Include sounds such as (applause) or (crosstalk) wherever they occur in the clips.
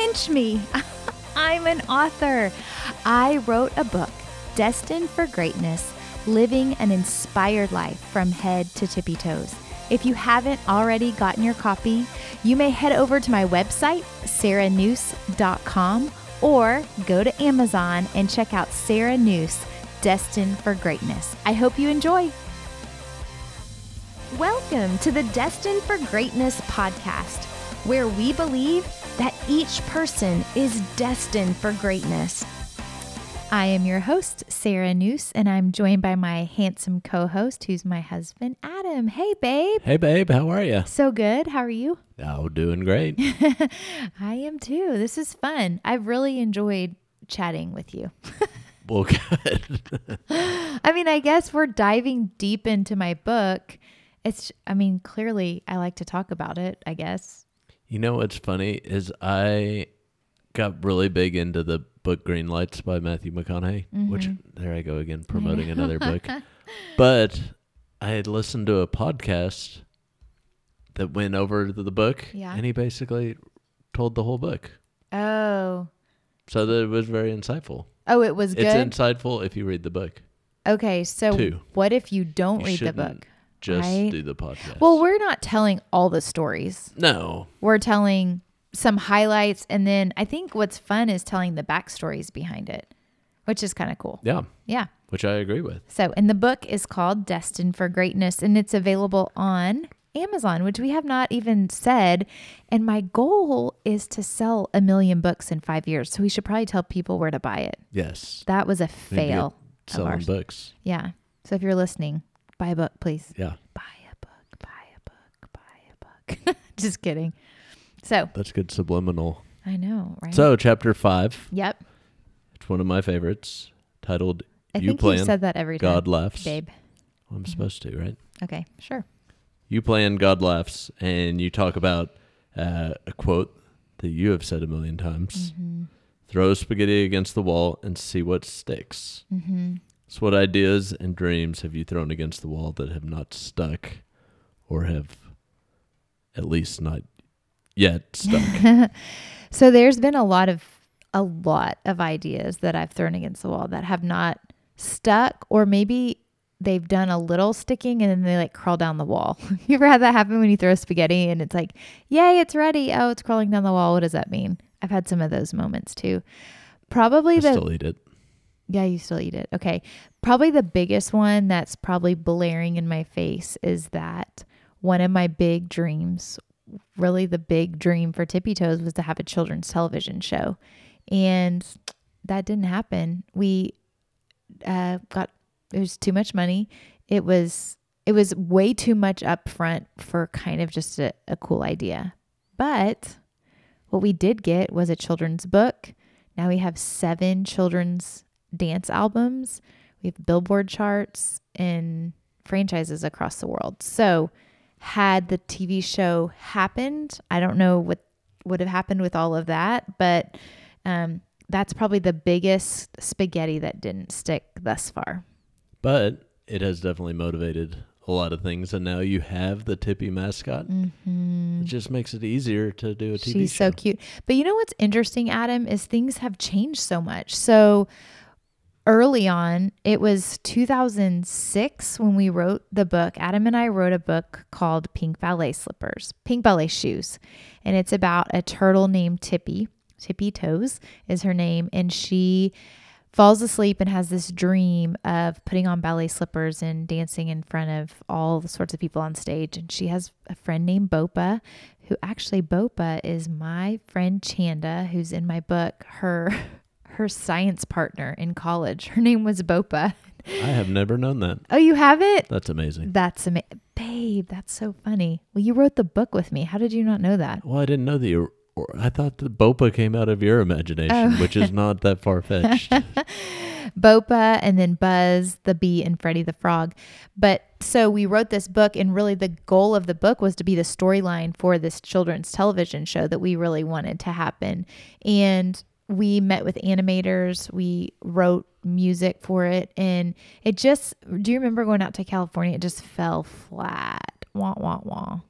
pinch me. (laughs) I'm an author. I wrote a book, Destined for Greatness Living an Inspired Life from Head to Tippy Toes. If you haven't already gotten your copy, you may head over to my website, sarahnoose.com, or go to Amazon and check out Sarah Noose, Destined for Greatness. I hope you enjoy. Welcome to the Destined for Greatness podcast, where we believe that each person is destined for greatness. I am your host, Sarah Noose, and I'm joined by my handsome co host, who's my husband, Adam. Hey, babe. Hey, babe, how are you? So good. How are you? (laughs) Oh, doing great. (laughs) I am too. This is fun. I've really enjoyed chatting with you. (laughs) well, good. I mean, I guess we're diving deep into my book. It's, I mean, clearly I like to talk about it, I guess. You know what's funny is I got really big into the book Green Lights by Matthew McConaughey, mm-hmm. which there I go again promoting another book. (laughs) But I had listened to a podcast that went over the book, yeah. and he basically told the whole book. Oh. So that it was very insightful. Oh, it was good. It's insightful if you read the book. Okay, so Two. what if you don't you read the book? Just right? do the podcast. Well, we're not telling all the stories. No. We're telling some highlights. And then I think what's fun is telling the backstories behind it, which is kind of cool. Yeah. Yeah. Which I agree with. So, and the book is called Destined for Greatness, and it's available on Amazon, which we have not even said. And my goal is to sell a million books in five years. So we should probably tell people where to buy it. Yes. That was a fail. Selling books. Yeah. So if you're listening, buy a book, please. Yeah. Buy a book, buy a book, buy a book. (laughs) Just kidding. So that's good subliminal. I know, right? So chapter five. Yep. It's one of my favorites, titled I "You think Plan." you said that every time. God laughs, babe. Well, I'm mm-hmm. supposed to, right? Okay, sure. You plan, God laughs, and you talk about uh, a quote that you have said a million times. Mm-hmm. Throw spaghetti against the wall and see what sticks. Mm-hmm. So, what ideas and dreams have you thrown against the wall that have not stuck, or have at least not yet stuck. (laughs) so there's been a lot of a lot of ideas that I've thrown against the wall that have not stuck or maybe they've done a little sticking and then they like crawl down the wall. (laughs) you ever had that happen when you throw spaghetti and it's like, "Yay, it's ready." Oh, it's crawling down the wall. What does that mean? I've had some of those moments too. Probably I the still eat it. Yeah, you still eat it. Okay. Probably the biggest one that's probably blaring in my face is that one of my big dreams really the big dream for Tippy Toes was to have a children's television show. And that didn't happen. We uh, got it was too much money. It was it was way too much up front for kind of just a, a cool idea. But what we did get was a children's book. Now we have seven children's dance albums. We have billboard charts and franchises across the world. So had the TV show happened, I don't know what would have happened with all of that, but um, that's probably the biggest spaghetti that didn't stick thus far. But it has definitely motivated a lot of things, and now you have the Tippy mascot. Mm-hmm. It just makes it easier to do a TV She's show. so cute. But you know what's interesting, Adam, is things have changed so much. So early on, it was 2006 when we wrote the book. Adam and I wrote a book called Pink Ballet Slippers, Pink Ballet Shoes. And it's about a turtle named Tippy. Tippy Toes is her name. And she falls asleep and has this dream of putting on ballet slippers and dancing in front of all sorts of people on stage. And she has a friend named Bopa, who actually, Bopa is my friend Chanda, who's in my book. Her (laughs) her science partner in college. Her name was Bopa. I have never known that. Oh, you have it? That's amazing. That's amazing. Babe, that's so funny. Well, you wrote the book with me. How did you not know that? Well, I didn't know that you or I thought the Bopa came out of your imagination, oh. which is not that far fetched. (laughs) Bopa and then Buzz the bee and Freddie the frog. But so we wrote this book, and really the goal of the book was to be the storyline for this children's television show that we really wanted to happen. And we met with animators, we wrote music for it, and it just do you remember going out to California? It just fell flat. Wah wah wah.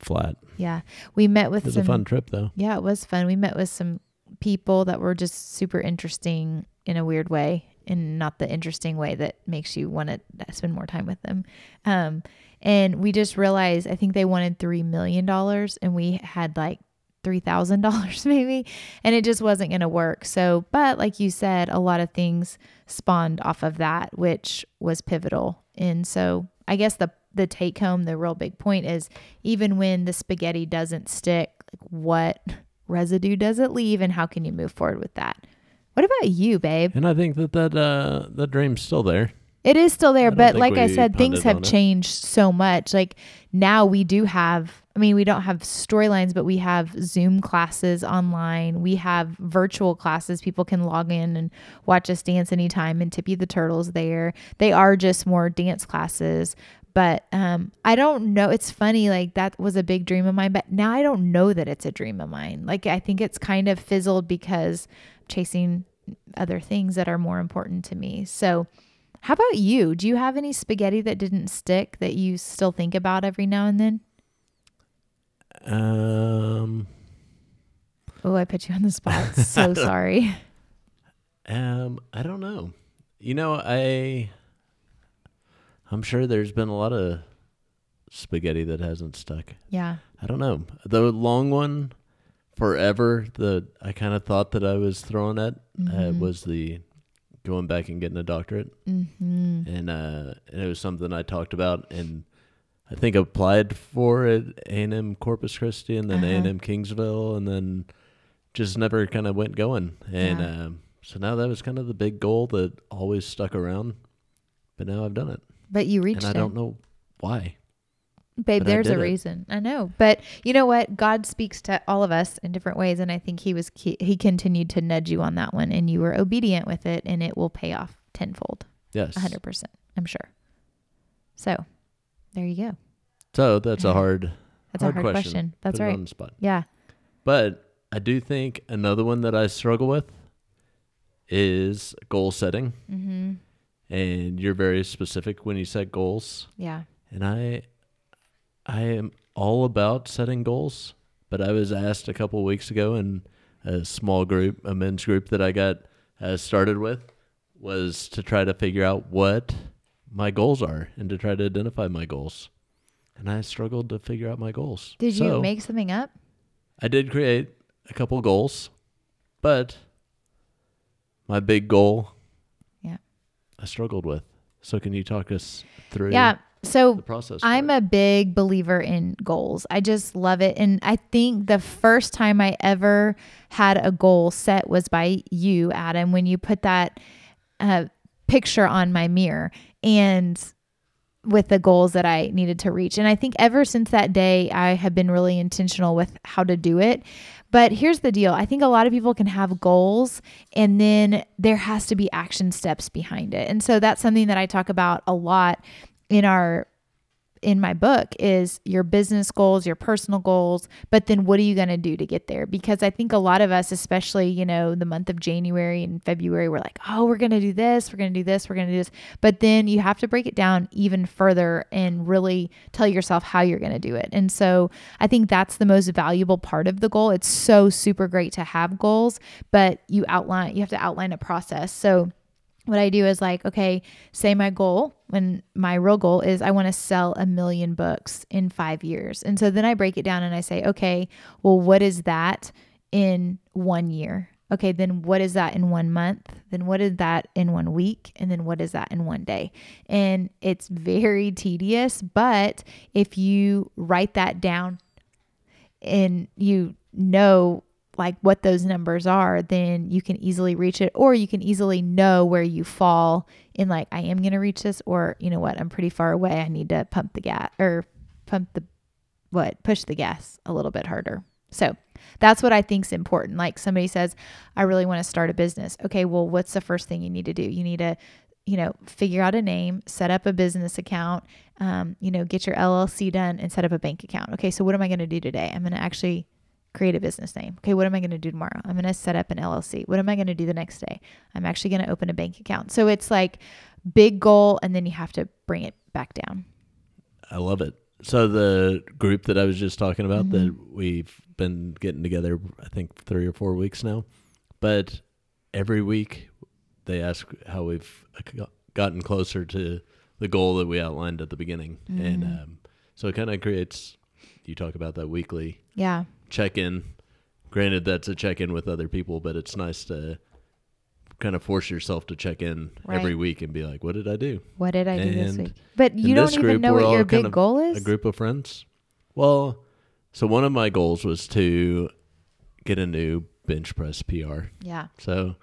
flat. Yeah. We met with It was some a fun trip though. Yeah, it was fun. We met with some people that were just super interesting in a weird way and not the interesting way that makes you want to spend more time with them. Um, and we just realized I think they wanted $3 million and we had like $3,000 (laughs) maybe, and it just wasn't going to work. So, but like you said, a lot of things spawned off of that, which was pivotal. And so I guess the, the take home, the real big point is even when the spaghetti doesn't stick, like what (laughs) residue does it leave and how can you move forward with that? What about you, babe? And I think that that uh, that dream's still there. It is still there, but like I said, things have changed so much. Like now we do have, I mean, we don't have storylines, but we have Zoom classes online. We have virtual classes. People can log in and watch us dance anytime, and Tippy the Turtle's there. They are just more dance classes. But um, I don't know. It's funny, like that was a big dream of mine, but now I don't know that it's a dream of mine. Like I think it's kind of fizzled because I'm chasing other things that are more important to me. So, how about you? Do you have any spaghetti that didn't stick that you still think about every now and then? Um, Oh, I put you on the spot. (laughs) So sorry. um, I don't know. You know, I I'm sure there's been a lot of spaghetti that hasn't stuck. Yeah. I don't know. The long one forever that I kind of thought that I was throwing at uh, Mhm. was the going back and getting a doctorate. hmm and uh, and it was something I talked about, and I think applied for at A and M Corpus Christi, and then A Uh-huh. and M Kingsville, and then just never kind of went going. And Yeah. um, so now that was kind of the big goal that always stuck around, but now I've done it, But you reached and I it. don't know why. Babe, but there's a it. reason. I know. But you know what? God speaks to all of us in different ways. And I think he was, he, he continued to nudge you on that one and you were obedient with it and it will pay off tenfold, Yes. 100%, I'm sure. So there you go. So that's a hard, That's hard a hard question. question. That's put right. on the spot. Yeah. But I do think another one that I struggle with is goal setting. Mm-hmm. and you're very specific when you set goals Yeah. and i i am all about setting goals but i was asked a couple weeks ago in a small group a men's group that i got uh, started with was to try to figure out what my goals are and to try to identify my goals and i struggled to figure out my goals Did you make something up? i did create a couple goals but my big goal Yeah. i struggled with so can you talk us through Yeah. So process I'm it? a big believer in goals. I just love it. And I think the first time I ever had a goal set was by you, Adam, when you put that uh, picture on my mirror and with the goals that I needed to reach. And I think ever since that day, I have been really intentional with how to do it. But here's the deal I think a lot of people can have goals and then there has to be action steps behind it. And so that's something that I talk about a lot in our in my book is your business goals, your personal goals, but then what are you going to do to get there? Because I think a lot of us, especially, you know, the month of January and February, we're like, oh, we're going to do this, we're going to do this, we're going to do this. But then you have to break it down even further and really tell yourself how you're going to do it. And so I think that's the most valuable part of the goal. It's so super great to have goals, but you outline, you have to outline a process. So, what I do is like, okay, say my goal when my real goal is I want to sell a million books in five years. And so then I break it down and I say, okay, well, what is that in one year? Okay, then what is that in one month? Then what is that in one week? And then what is that in one day? And it's very tedious, but if you write that down and you know like what those numbers are, then you can easily reach it, or you can easily know where you fall in like, I am going to reach this, or you know what, I'm pretty far away. I need to pump the gas or pump the what, push the gas a little bit harder. So that's what I think is important. Like somebody says, I really want to start a business. Okay, well, what's the first thing you need to do? You need to, you know, figure out a name, set up a business account, um, you know, get your LLC done and set up a bank account. Okay, so what am I going to do today? I'm going to actually create a business name. Okay, what am I going to do tomorrow? I'm going to set up an LLC. What am I going to do the next day? I'm actually going to open a bank account. So it's like big goal and then you have to bring it back down. I love it. so the group that I was just talking about Mhm. that we've been getting together, I think three or four weeks now, but every week they ask how we've gotten closer to the goal that we outlined at the beginning, and Mm. um, so it kind of creates. You talk about that weekly Yeah. Check in. Granted, that's a check in with other people, but it's nice to kind of force yourself to check in every week and be like, "What did I do?" What did I do this week? But you don't even know what your big goal is. A group of friends. Well, so one of my goals was to get a new bench press PR. Yeah. So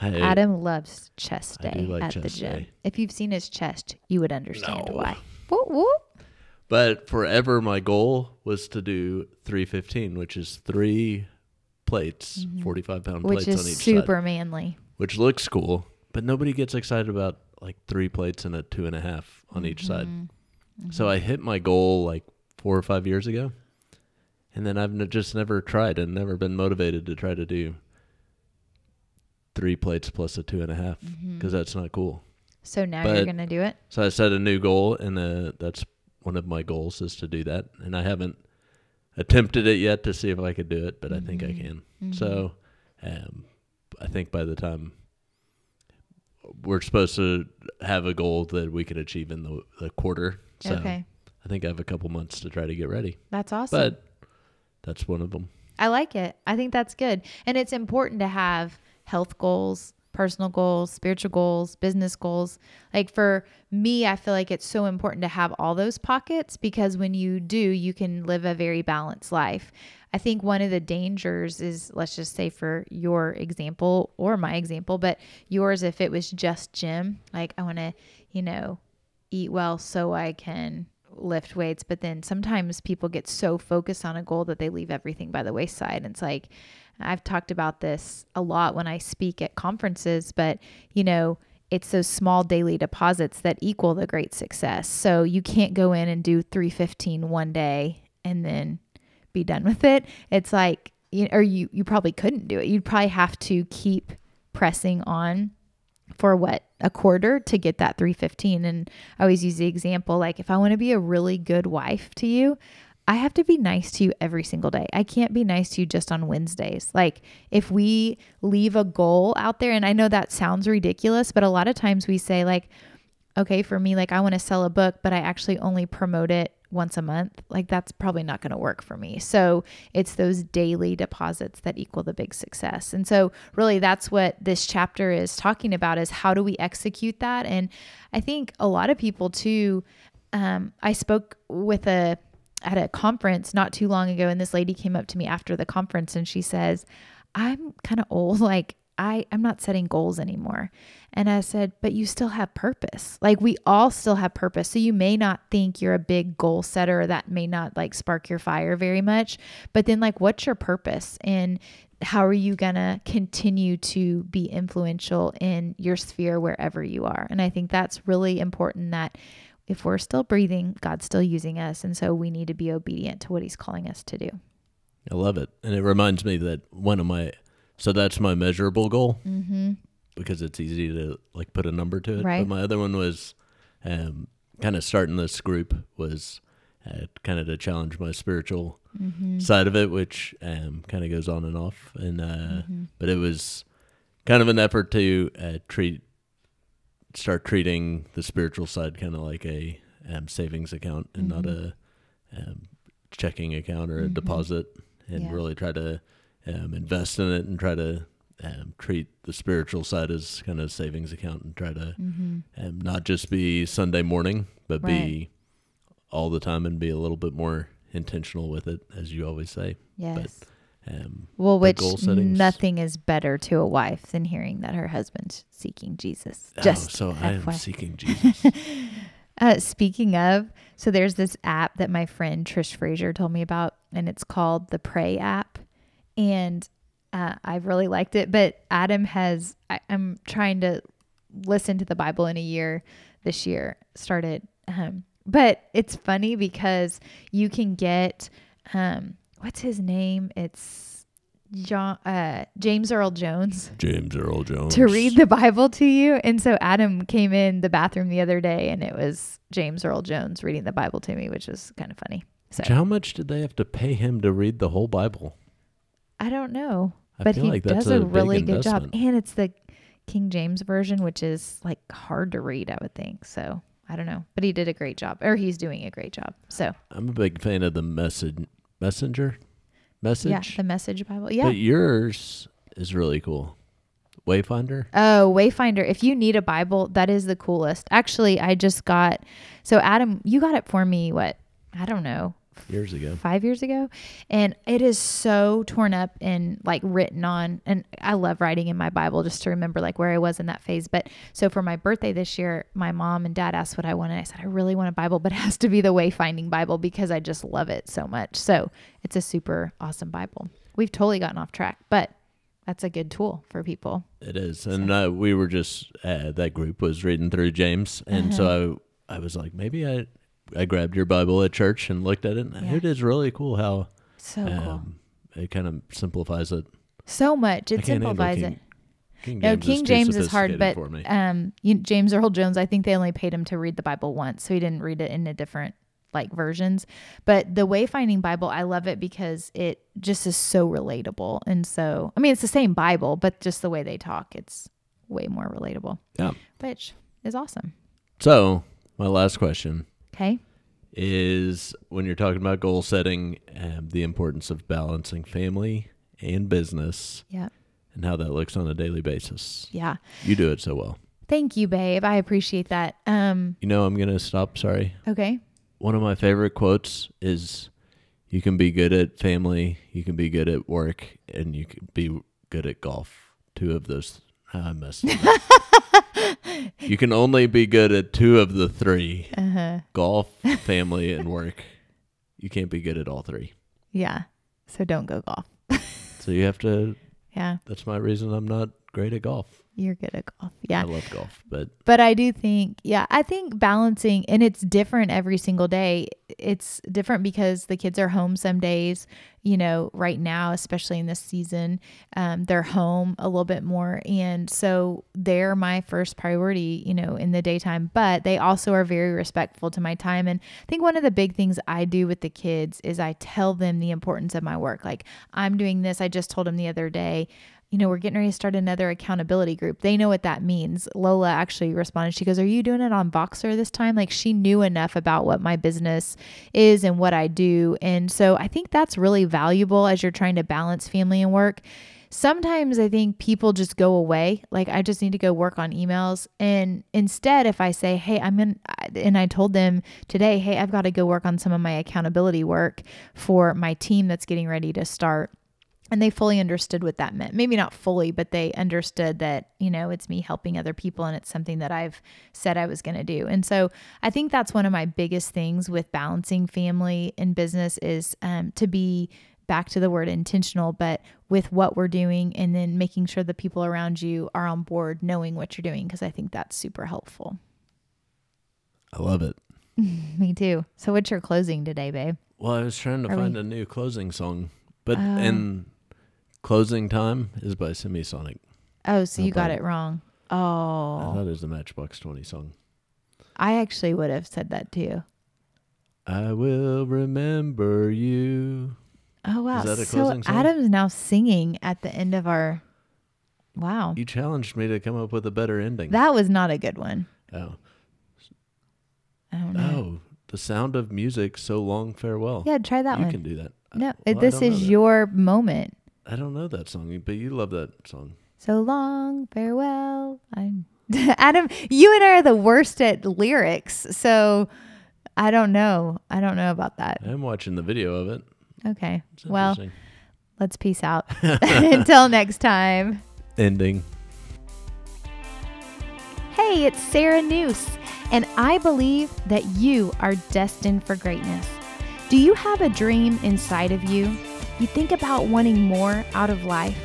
I, Adam loves chest day like at the gym. day. If you've seen his chest, you would understand No. why. Whoop, whoop. But forever my goal was to do 315, which is three plates, 45 pound Mm-hmm. Which plates on is each super side, manly. which looks cool, but nobody gets excited about like three plates and a two and a half on each side. Mm-hmm. So I hit my goal like four or five years ago, and then I've n- just never tried and never been motivated to try to do three plates plus a two and a half Mm-hmm. because that's not cool. So now you're gonna do it. So I set a new goal, and uh, that's one of my goals is to do that. And I haven't attempted it yet to see if I could do it, but I think I Mhm. can. So um, I think by the time we're supposed to have a goal that we can achieve in the, the quarter, so okay, I think I have a couple months to try to get ready. that's awesome. But that's one of them. I like it. I think that's good. And it's important to have health goals, personal goals, spiritual goals, business goals. Like for me, I feel like it's so important to have all those pockets because when you do, you can live a very balanced life. I think one of the dangers is, let's just say for your example or my example, but yours, if it was just gym, like I want to, you know, eat well so I can lift weights. But then sometimes people get so focused on a goal that they leave everything by the wayside. And it's like, I've talked about this a lot when I speak at conferences, but you know, it's those small daily deposits that equal the great success. So you can't go in and do 315 one day and then be done with it. It's like, you or you, you probably couldn't do it. You'd probably have to keep pressing on for what a quarter to get that 315 and i always use the example like if i want to be a really good wife to you i have to be nice to you every single day. I can't be nice to you just on wednesdays. Like if we leave a goal out there and i know that sounds ridiculous but a lot of times we say like okay for me like i want to sell a book but i actually only promote it once a month like that's probably not going to work for me. So it's those daily deposits that equal the big success. And so really that's what this chapter is talking about is how do we execute that? And i think a lot of people too um, i spoke with a at a conference not too long ago and this lady came up to me after the conference and she says i'm kind of old (laughs) like I, I'm not setting goals anymore. And I said, but you still have purpose. Like we all still have purpose. So you may not think you're a big goal setter that may not like spark your fire very much. But then like what's your purpose? And how are you going to continue to be influential in your sphere wherever you are? And I think that's really important that if we're still breathing, God's still using us. And so we need to be obedient to what he's calling us to do. I love it, and it reminds me that one of my so that's my measurable goal Mm-hmm. because it's easy to like put a number to it. Right. But my other one was um, kind of starting this group was uh, kind of to challenge my spiritual Mm-hmm. side of it, which um, kind of goes on and off. And uh, Mm-hmm. but it was kind of an effort to uh, treat start treating the spiritual side kind of like a um, savings account and not a um, checking account or a Mhm. deposit, and Yeah. really try to um, invest in it and try to um, treat the spiritual side as kind of a savings account and try to Mm-hmm. um, not just be Sunday morning, but be all the time and be a little bit more intentional with it, as you always say. Yes. Um, Well, which nothing is better to a wife than hearing that her husband's seeking Jesus. oh, Just so I am seeking Jesus. (laughs) Uh, speaking of, so there's this app that my friend Trish Frazier told me about, and it's called the Pray app, and uh, I've really liked it. But Adam has, I, I'm trying to listen to the Bible in a year this year. Started, um, but it's funny because you can get, um, what's his name? It's John, uh, James Earl Jones James Earl Jones. to read the Bible to you. And so Adam came in the bathroom the other day and it was James Earl Jones reading the Bible to me, which was kind of funny. So How much did they have to pay him to read the whole Bible? I don't know, I but feel he like that's does a, a really good job. And it's the King James version, which is like hard to read, I would think. So I don't know, but he did a great job, or he's doing a great job. So I'm a big fan of the message messenger message. yeah, the Message Bible. Yeah. But yours is really cool. Wayfinder. Oh, Wayfinder. If you need a Bible, that is the coolest. Actually, I just got so Adam, you got it for me what? I don't know. Years ago. 5 years ago, and it is so torn up and like written on and I love writing in my Bible just to remember like where I was in that phase. But so for my birthday this year, my mom and dad asked what I wanted. I said I really want a Bible, but it has to be the Wayfinding Bible because I just love it so much. So, it's a super awesome Bible. We've totally gotten off track, but that's a good tool for people. It is, and uh, we were just uh, that group was reading through James, and so Uh-huh. I I was like, maybe I I grabbed your Bible at church and looked at it. And Yeah. It is really cool how So cool. um, it kind of simplifies it. So much. It simplifies King, it. King No, James King is James is hard, but um, you, James Earl Jones, I think they only paid him to read the Bible once, so he didn't read it in a different like versions. But the Wayfinding Bible, I love it because it just is so relatable, and so I mean, it's the same Bible, but just the way they talk, it's way more relatable, yeah. which is awesome. So my last question Okay. is when you're talking about goal setting, um, the importance of balancing family and business, Yeah. and how that looks on a daily basis. Yeah. You do it so well. Thank you, babe. I appreciate that. Um. You know, I'm gonna stop. Sorry. Okay. One of my favorite quotes is you can be good at family, you can be good at work, and you can be good at golf. Two of those I messed up. (laughs) you can only be good at two of the three Uh huh. golf, family, and work. You can't be good at all three. Yeah. So don't go golf. So you have to Yeah. that's my reason I'm not great at golf. You're good at golf. Yeah. I love golf, but But I do think, yeah, I think balancing, and it's different every single day. It's different because the kids are home some days, you know, right now, especially in this season, um, they're home a little bit more. And so they're my first priority, you know, in the daytime, but they also are very respectful to my time. And I think one of the big things I do with the kids is I tell them the importance of my work. Like, I'm doing this. I just told them the other day, you know, we're getting ready to start another accountability group. They know what that means. Lola actually responded. She goes, Are you doing it on Voxer this time? Like she knew enough about what my business is and what I do. And so I think that's really valuable as you're trying to balance family and work. Sometimes I think people just go away. Like I just need to go work on emails. And instead, if I say, Hey, I'm in, and I told them today, Hey, I've got to go work on some of my accountability work for my team that's getting ready to start and they fully understood what that meant. Maybe not fully, but they understood that, you know, it's me helping other people and it's something that I've said I was going to do. And so I think that's one of my biggest things with balancing family and business is um, to be back to the word intentional, but with what we're doing and then making sure the people around you are on board knowing what you're doing, because I think that's super helpful. I love it. (laughs) Me too. So, what's your closing today, babe? Well, I was trying to Are find we- a new closing song, but Oh. and closing time is by Semisonic. Oh, so How you got it wrong. Oh. I thought it was the Matchbox Twenty song. I actually would have said that too. I will remember you. Oh wow! that a so song? Adam's now singing at the end of our. Wow, You challenged me to come up with a better ending. that was not a good one. oh, I don't know. oh, the sound of music. So long farewell. Yeah, try that you one. can do that. no, Well, this is your moment. I don't know that song, but you love that song. So long, farewell. I'm (laughs) Adam. You and I are the worst at lyrics, so I don't know. I don't know about that. I'm watching the video of it. Okay. Well, let's peace out. (laughs) (laughs) Until next time. ending. Hey, it's Sarah Noose, and I believe that you are destined for greatness. Do you have a dream inside of you? You think about wanting more out of life?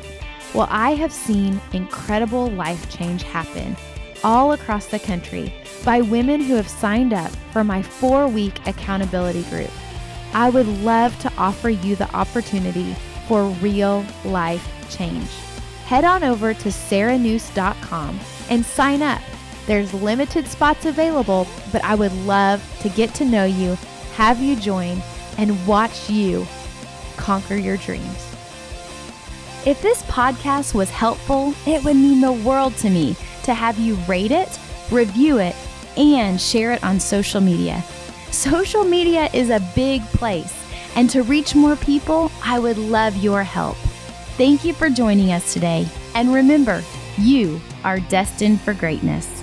Well, I have seen incredible life change happen all across the country by women who have signed up for my four week accountability group. I would love to offer you the opportunity for real life change. Head on over to sarahnoose.com and sign up. There's limited spots available, but I would love to get to know you, have you join, and watch you conquer your dreams. If this podcast was helpful, it would mean the world to me to have you rate it, review it, and share it on social media. Social media is a big place, and to reach more people, I would love your help. Thank you for joining us today, and remember, you are destined for greatness.